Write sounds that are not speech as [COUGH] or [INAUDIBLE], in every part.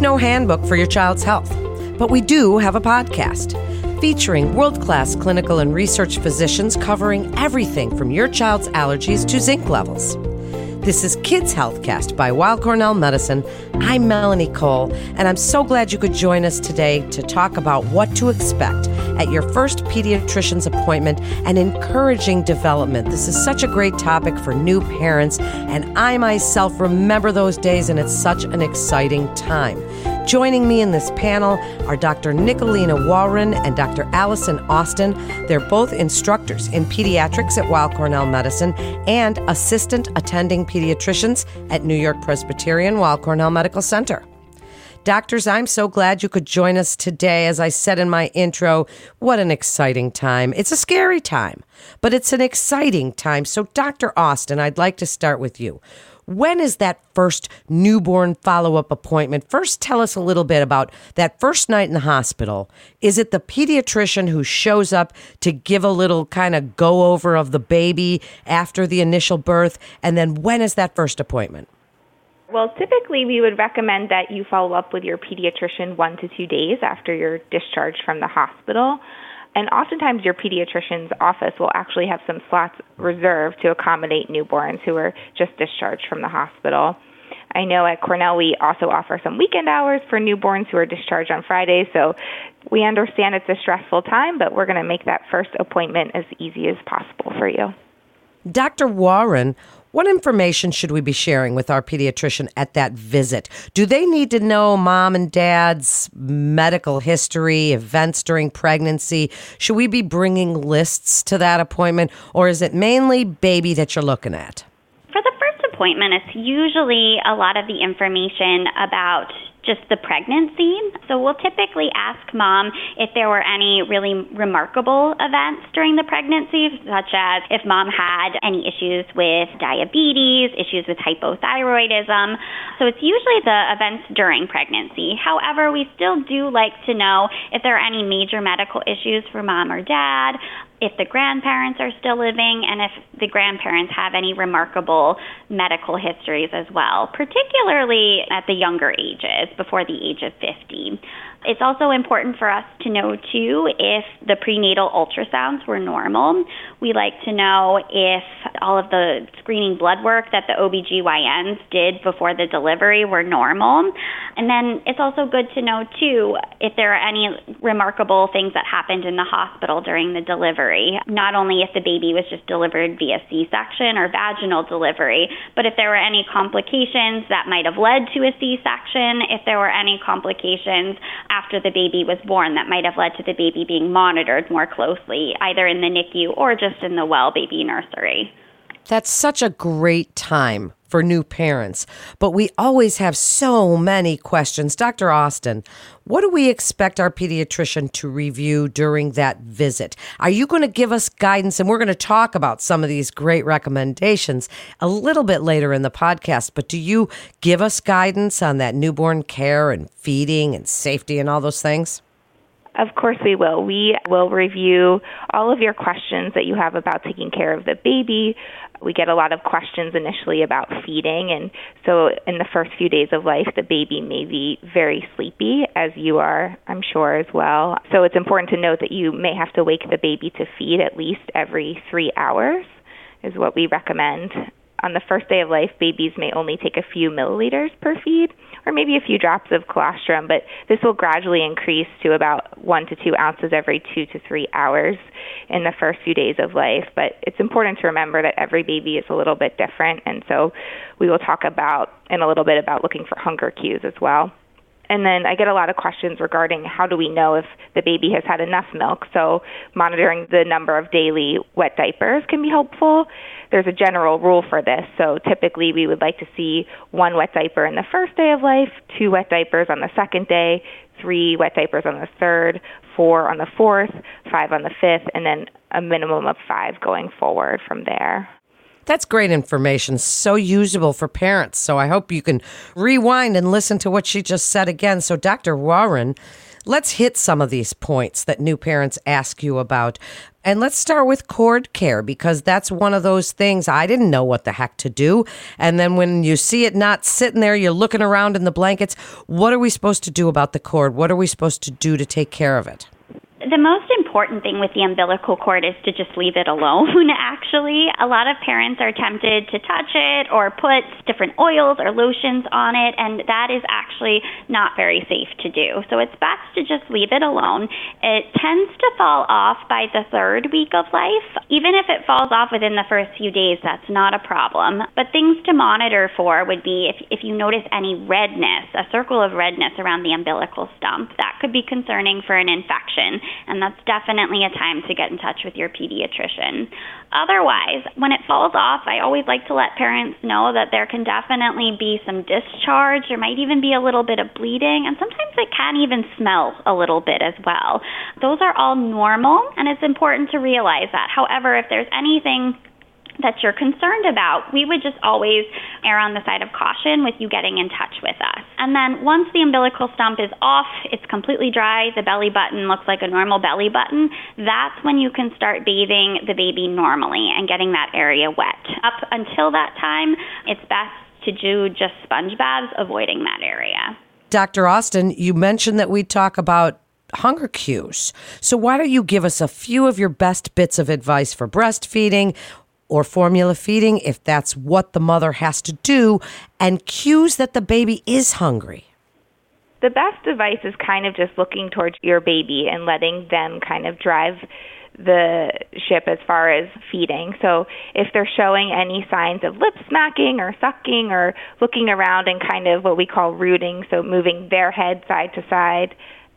No handbook for your child's health, but we do have a podcast featuring world class clinical and research physicians covering everything from your child's allergies to zinc levels. This is Kids Healthcast by Weill Cornell Medicine. I'm Melanie Cole, and I'm so glad you could join us today to talk about what to expect at your first pediatrician's appointment and encouraging development. This is such a great topic for new parents, and I myself remember those days, and it's such an exciting time. Joining me in this panel are Dr. Nicolina Warren and Dr. Allison Austin. They're both instructors in pediatrics at Weill Cornell Medicine and assistant attending pediatricians at New York Presbyterian Weill Cornell Medical Center. Doctors, I'm so glad you could join us today. As I said in my intro, what an exciting time. It's a scary time, but it's an exciting time. So, Dr. Austin, I'd like to start with you. When is that first newborn follow up appointment? First, tell us a little bit about that first night in the hospital. Is it the pediatrician who shows up to give a little kind of go over of the baby after the initial birth? And then when is that first appointment? Well, typically we would recommend that you follow up with your pediatrician one to two days after you're discharged from the hospital. And oftentimes, your pediatrician's office will actually have some slots reserved to accommodate newborns who are just discharged from the hospital. I know at Cornell we also offer some weekend hours for newborns who are discharged on Fridays. So we understand it's a stressful time, but we're going to make that first appointment as easy as possible for you. Dr. Warren, what information should we be sharing with our pediatrician at that visit? Do they need to know mom and dad's medical history, events during pregnancy? Should we be bringing lists to that appointment, or is it mainly baby that you're looking at? For the first appointment, it's usually a lot of the information about just the pregnancy. So we'll typically ask mom if there were any really remarkable events during the pregnancy, such as if mom had any issues with diabetes, issues with hypothyroidism. So it's usually the events during pregnancy. However, we still do like to know if there are any major medical issues for mom or dad, if the grandparents are still living and if the grandparents have any remarkable medical histories as well, particularly at the younger ages, before the age of 50. It's also important for us to know, too, if the prenatal ultrasounds were normal. We like to know if all of the screening blood work that the OBGYNs did before the delivery were normal. And then it's also good to know, too, if there are any remarkable things that happened in the hospital during the delivery. Not only if the baby was just delivered via C section or vaginal delivery, but if there were any complications that might have led to a C section, if there were any complications after the baby was born that might have led to the baby being monitored more closely, either in the NICU or just in the well baby nursery. That's such a great time for new parents, but we always have so many questions. Dr. Austin, what do we expect our pediatrician to review during that visit? Are you going to give us guidance? And we're going to talk about some of these great recommendations a little bit later in the podcast, but do you give us guidance on that newborn care and feeding and safety and all those things? Of course, we will. We will review all of your questions that you have about taking care of the baby. We get a lot of questions initially about feeding, and so in the first few days of life, the baby may be very sleepy, as you are, I'm sure, as well. So it's important to note that you may have to wake the baby to feed at least every three hours, is what we recommend. On the first day of life, babies may only take a few milliliters per feed or maybe a few drops of colostrum, but this will gradually increase to about one to two ounces every two to three hours in the first few days of life. But it's important to remember that every baby is a little bit different, and so we will talk about in a little bit about looking for hunger cues as well. And then I get a lot of questions regarding how do we know if the baby has had enough milk. So monitoring the number of daily wet diapers can be helpful. There's a general rule for this. So typically we would like to see one wet diaper in the first day of life, two wet diapers on the second day, three wet diapers on the third, four on the fourth, five on the fifth, and then a minimum of five going forward from there. That's great information, so usable for parents. So I hope you can rewind and listen to what she just said again. So, Dr. Warren, Let's hit some of these points that new parents ask you about. And let's start with cord care because that's one of those things I didn't know what the heck to do. And then when you see it not sitting there, you're looking around in the blankets. What are we supposed to do about the cord? What are we supposed to do to take care of it? The most important thing with the umbilical cord is to just leave it alone, [LAUGHS] actually. A lot of parents are tempted to touch it or put different oils or lotions on it, and that is actually not very safe to do. So it's best to just leave it alone. It tends to fall off by the third week of life. Even if it falls off within the first few days, that's not a problem. But things to monitor for would be if, if you notice any redness, a circle of redness around the umbilical stump, that could be concerning for an infection and that's definitely a time to get in touch with your pediatrician. Otherwise, when it falls off, I always like to let parents know that there can definitely be some discharge. There might even be a little bit of bleeding, and sometimes it can even smell a little bit as well. Those are all normal, and it's important to realize that. However, if there's anything that you're concerned about, we would just always err on the side of caution with you getting in touch with us. And then once the umbilical stump is off, it's completely dry, the belly button looks like a normal belly button, that's when you can start bathing the baby normally and getting that area wet. Up until that time, it's best to do just sponge baths, avoiding that area. Dr. Austin, you mentioned that we talk about hunger cues. So, why don't you give us a few of your best bits of advice for breastfeeding or formula feeding if that's what the mother has to do, and cues that the baby is hungry? The best advice is kind of just looking towards your baby and letting them kind of drive the ship as far as feeding. So if they're showing any signs of lip smacking or sucking or looking around and kind of what we call rooting, so moving their head side to side,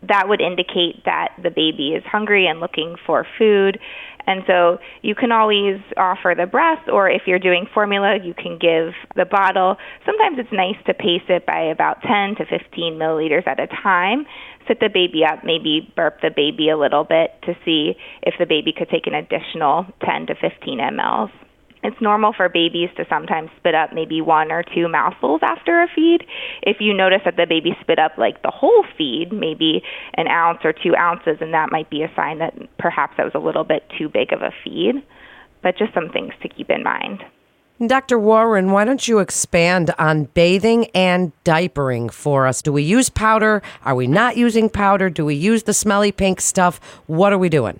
that would indicate that the baby is hungry and looking for food. And so you can always offer the breast, or if you're doing formula, you can give the bottle. Sometimes it's nice to pace it by about 10 to 15 milliliters at a time. Sit the baby up, maybe burp the baby a little bit to see if the baby could take an additional 10 to 15 mLs it's normal for babies to sometimes spit up maybe one or two mouthfuls after a feed. If you notice that the baby spit up like the whole feed, maybe an ounce or two ounces, and that might be a sign that perhaps that was a little bit too big of a feed. But just some things to keep in mind. Dr. Warren, why don't you expand on bathing and diapering for us? Do we use powder? Are we not using powder? Do we use the smelly pink stuff? What are we doing?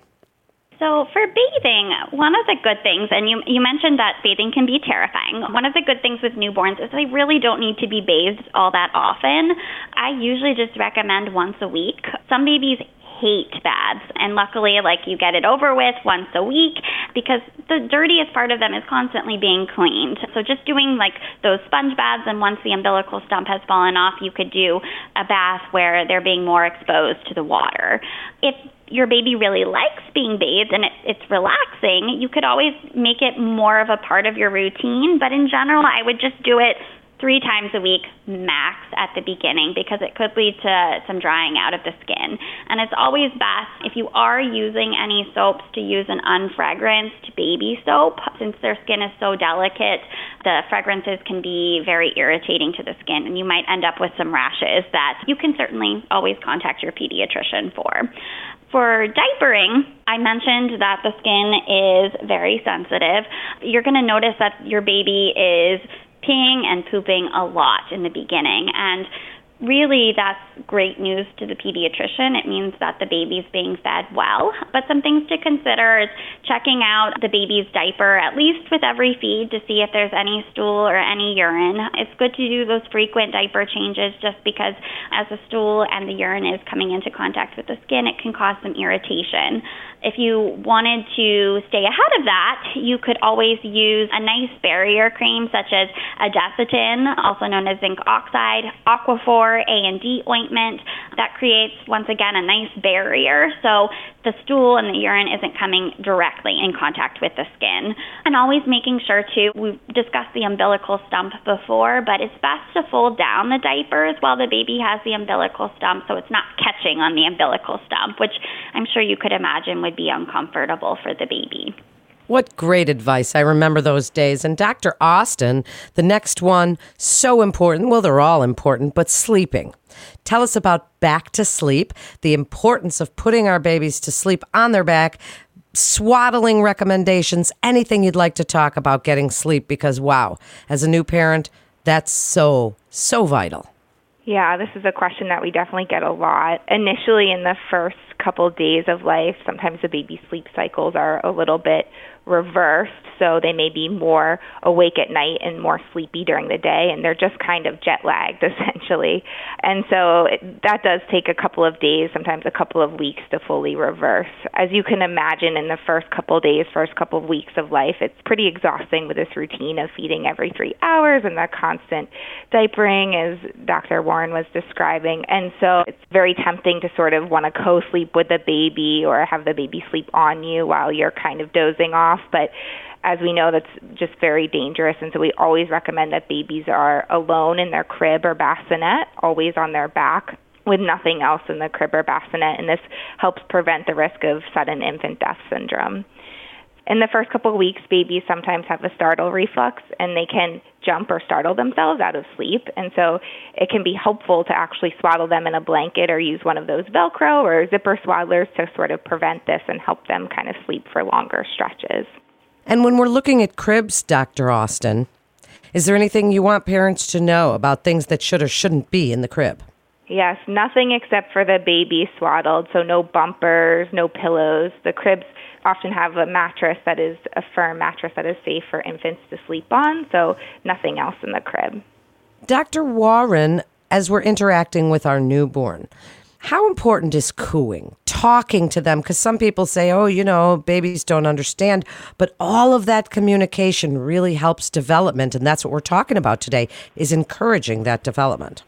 So for bathing, one of the good things, and you you mentioned that bathing can be terrifying. One of the good things with newborns is they really don't need to be bathed all that often. I usually just recommend once a week. Some babies hate baths. And luckily like you get it over with once a week because the dirtiest part of them is constantly being cleaned. So just doing like those sponge baths and once the umbilical stump has fallen off you could do a bath where they're being more exposed to the water. If your baby really likes being bathed and it, it's relaxing, you could always make it more of a part of your routine. But in general, I would just do it three times a week max at the beginning because it could lead to some drying out of the skin. And it's always best if you are using any soaps to use an unfragranced baby soap. Since their skin is so delicate, the fragrances can be very irritating to the skin and you might end up with some rashes that you can certainly always contact your pediatrician for. For diapering, I mentioned that the skin is very sensitive. You're going to notice that your baby is peeing and pooping a lot in the beginning. And really that's great news to the pediatrician. It means that the baby's being fed well. But some things to consider is checking out the baby's diaper at least with every feed to see if there's any stool or any urine. It's good to do those frequent diaper changes just because as the stool and the urine is coming into contact with the skin, it can cause some irritation. If you wanted to stay ahead of that, you could always use a nice barrier cream such as Desitin, also known as zinc oxide, Aquaphor, A&D ointment. That creates, once again, a nice barrier so the stool and the urine isn't coming directly in contact with the skin. And always making sure to, we've discussed the umbilical stump before, but it's best to fold down the diapers while the baby has the umbilical stump so it's not catching on the umbilical stump, which I'm sure you could imagine would be uncomfortable for the baby. What great advice. I remember those days. And Dr. Austin, the next one, so important. Well, they're all important, but sleeping. Tell us about back to sleep, the importance of putting our babies to sleep on their back, swaddling recommendations, anything you'd like to talk about getting sleep, because wow, as a new parent, that's so, so vital. Yeah, this is a question that we definitely get a lot. Initially, in the first couple days of life, sometimes the baby sleep cycles are a little bit reversed, so they may be more awake at night and more sleepy during the day, and they're just kind of jet lagged [LAUGHS] essentially. And so it, that does take a couple of days, sometimes a couple of weeks to fully reverse. As you can imagine, in the first couple of days, first couple of weeks of life, it's pretty exhausting with this routine of feeding every three hours and that constant diapering, as Dr. Warren was describing. And so it's very tempting to sort of want to co sleep with the baby or have the baby sleep on you while you're kind of dozing off off, but as we know, that's just very dangerous. And so we always recommend that babies are alone in their crib or bassinet, always on their back with nothing else in the crib or bassinet. And this helps prevent the risk of sudden infant death syndrome. In the first couple of weeks, babies sometimes have a startle reflex and they can jump or startle themselves out of sleep. And so it can be helpful to actually swaddle them in a blanket or use one of those Velcro or zipper swaddlers to sort of prevent this and help them kind of sleep for longer stretches. And when we're looking at cribs, Dr. Austin, is there anything you want parents to know about things that should or shouldn't be in the crib? Yes, nothing except for the baby swaddled. So no bumpers, no pillows. The cribs often have a mattress that is a firm mattress that is safe for infants to sleep on, so nothing else in the crib. Dr. Warren, as we're interacting with our newborn, how important is cooing, talking to them? Because some people say, oh, you know, babies don't understand. But all of that communication really helps development. And that's what we're talking about today, is encouraging that development.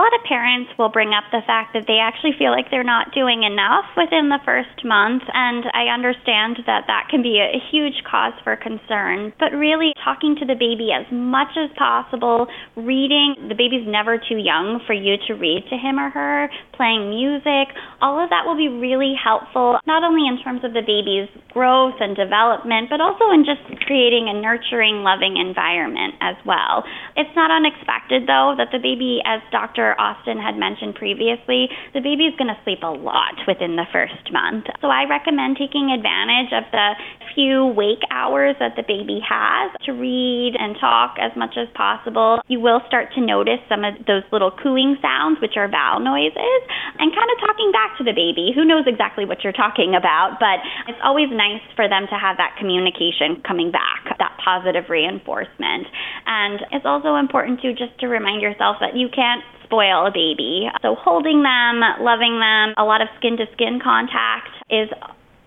A lot of parents will bring up the fact that they actually feel like they're not doing enough within the first month, and I understand that that can be a huge cause for concern. But really, talking to the baby as much as possible, reading, the baby's never too young for you to read to him or her, playing music, all of that will be really helpful, not only in terms of the baby's growth and development, but also in just creating a nurturing, loving environment as well. It's not unexpected, though, that the baby, as Dr. Austin had mentioned previously, the baby is going to sleep a lot within the first month. So I recommend taking advantage of the few wake hours that the baby has to read and talk as much as possible. You will start to notice some of those little cooing sounds, which are vowel noises, and kind of talking back to the baby. Who knows exactly what you're talking about, but it's always nice for them to have that communication coming back, that positive reinforcement. And it's also important to just to remind yourself that you can't spoil a baby. So holding them, loving them, a lot of skin to skin contact is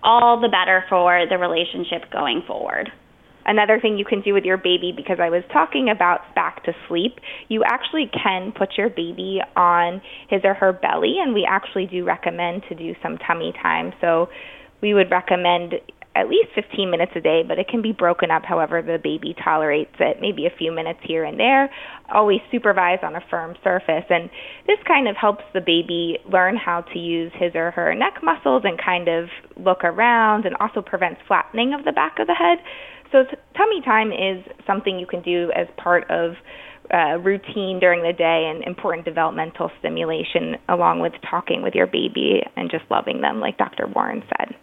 all the better for the relationship going forward. Another thing you can do with your baby, because I was talking about back to sleep, you actually can put your baby on his or her belly, and we actually do recommend to do some tummy time. So we would recommend at least 15 minutes a day, but it can be broken up however the baby tolerates it, maybe a few minutes here and there. Always supervise on a firm surface. And this kind of helps the baby learn how to use his or her neck muscles and kind of look around and also prevents flattening of the back of the head. So, tummy time is something you can do as part of uh, routine during the day and important developmental stimulation, along with talking with your baby and just loving them, like Dr. Warren said.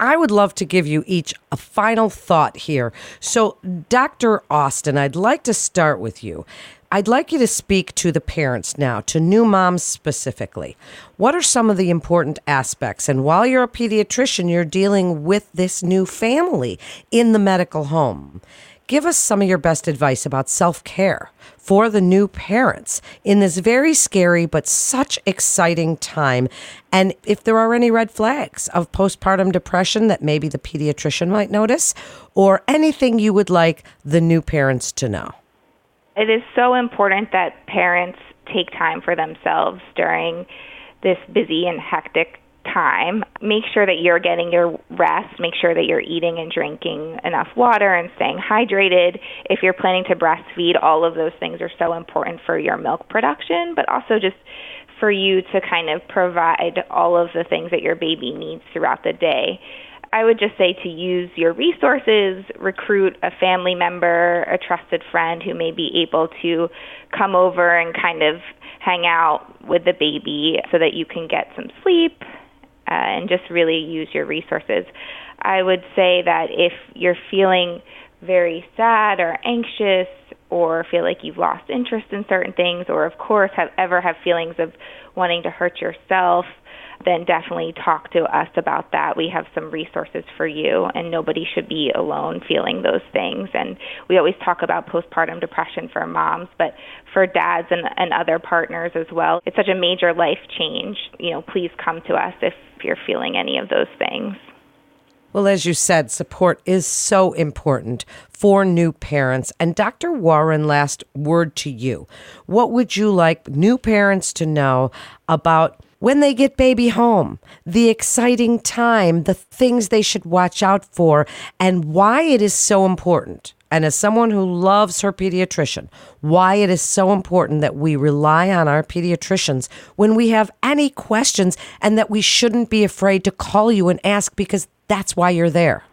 I would love to give you each a final thought here. So, Dr. Austin, I'd like to start with you. I'd like you to speak to the parents now, to new moms specifically. What are some of the important aspects? And while you're a pediatrician, you're dealing with this new family in the medical home. Give us some of your best advice about self care for the new parents in this very scary but such exciting time. And if there are any red flags of postpartum depression that maybe the pediatrician might notice, or anything you would like the new parents to know. It is so important that parents take time for themselves during this busy and hectic time. Make sure that you're getting your rest. Make sure that you're eating and drinking enough water and staying hydrated. If you're planning to breastfeed, all of those things are so important for your milk production, but also just for you to kind of provide all of the things that your baby needs throughout the day. I would just say to use your resources, recruit a family member, a trusted friend who may be able to come over and kind of hang out with the baby so that you can get some sleep uh, and just really use your resources. I would say that if you're feeling very sad or anxious or feel like you've lost interest in certain things or of course have ever have feelings of wanting to hurt yourself then definitely talk to us about that. We have some resources for you, and nobody should be alone feeling those things. And we always talk about postpartum depression for moms, but for dads and, and other partners as well, it's such a major life change. You know, please come to us if you're feeling any of those things. Well, as you said, support is so important for new parents. And Dr. Warren, last word to you. What would you like new parents to know about when they get baby home, the exciting time, the things they should watch out for, and why it is so important. And as someone who loves her pediatrician, why it is so important that we rely on our pediatricians when we have any questions and that we shouldn't be afraid to call you and ask because that's why you're there.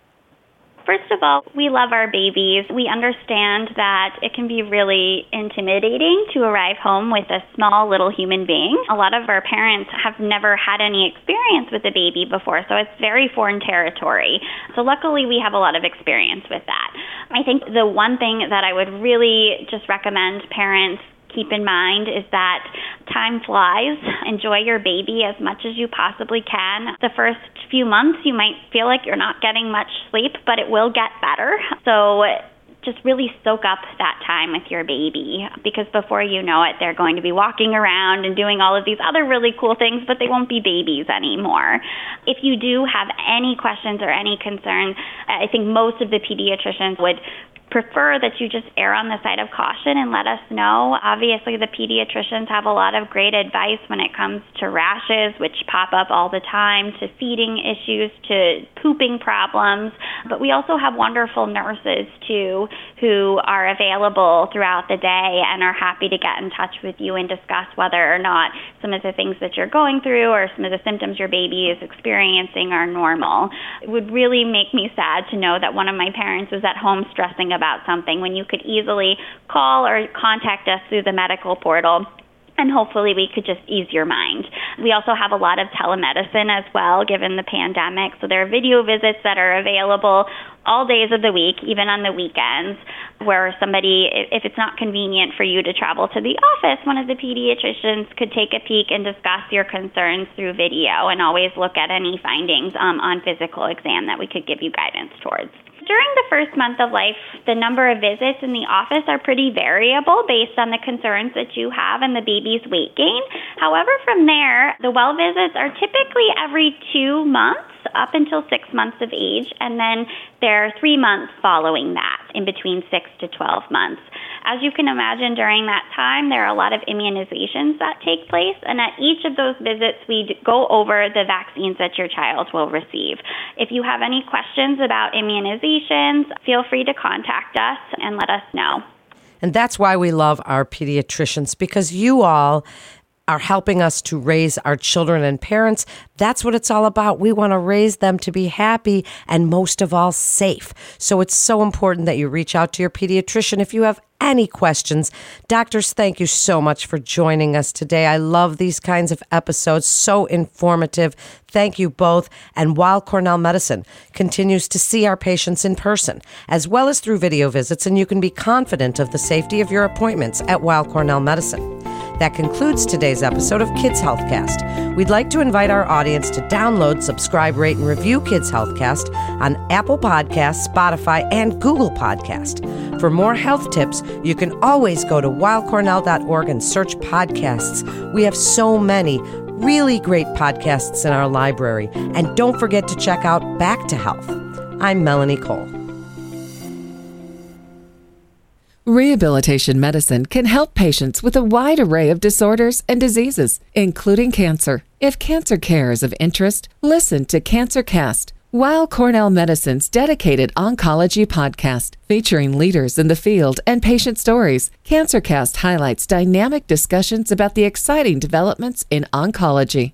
First of all, we love our babies. We understand that it can be really intimidating to arrive home with a small little human being. A lot of our parents have never had any experience with a baby before, so it's very foreign territory. So, luckily, we have a lot of experience with that. I think the one thing that I would really just recommend parents keep in mind is that time flies. Enjoy your baby as much as you possibly can. The first few months, you might feel like you're not getting much sleep, but it will get better. So just really soak up that time with your baby because before you know it, they're going to be walking around and doing all of these other really cool things, but they won't be babies anymore. If you do have any questions or any concerns, I think most of the pediatricians would prefer that you just err on the side of caution and let us know. Obviously, the pediatricians have a lot of great advice when it comes to rashes, which pop up all the time, to feeding issues, to pooping problems. But we also have wonderful nurses, too, who are available throughout the day and are happy to get in touch with you and discuss whether or not some of the things that you're going through or some of the symptoms your baby is experiencing are normal. It would really make me sad to know that one of my parents was at home stressing about something when you could easily call or contact us through the medical portal and hopefully we could just ease your mind. We also have a lot of telemedicine as well, given the pandemic. So there are video visits that are available all days of the week, even on the weekends, where somebody, if it's not convenient for you to travel to the office, one of the pediatricians could take a peek and discuss your concerns through video and always look at any findings um, on physical exam that we could give you guidance towards. During the first month of life, the number of visits in the office are pretty variable based on the concerns that you have and the baby's weight gain. However, from there, the well visits are typically every two months up until six months of age, and then there are three months following that, in between six to 12 months. As you can imagine, during that time, there are a lot of immunizations that take place, and at each of those visits, we go over the vaccines that your child will receive. If you have any questions about immunizations, feel free to contact us and let us know. And that's why we love our pediatricians because you all are helping us to raise our children and parents. That's what it's all about. We want to raise them to be happy and most of all safe. So it's so important that you reach out to your pediatrician if you have any questions. Doctors, thank you so much for joining us today. I love these kinds of episodes, so informative. Thank you both. And Weill Cornell Medicine continues to see our patients in person, as well as through video visits, and you can be confident of the safety of your appointments at Weill Cornell Medicine. That concludes today's episode of Kids Healthcast. We'd like to invite our audience to download, subscribe, rate, and review Kids Healthcast on Apple Podcasts, Spotify, and Google Podcast. For more health tips, you can always go to weillcornell.org and search podcasts. We have so many really great podcasts in our library. And don't forget to check out Back to Health. I'm Melanie Cole. Rehabilitation medicine can help patients with a wide array of disorders and diseases, including cancer. If cancer care is of interest, listen to CancerCast, Weill Cornell Medicine's dedicated oncology podcast, featuring leaders in the field and patient stories. CancerCast highlights dynamic discussions about the exciting developments in oncology.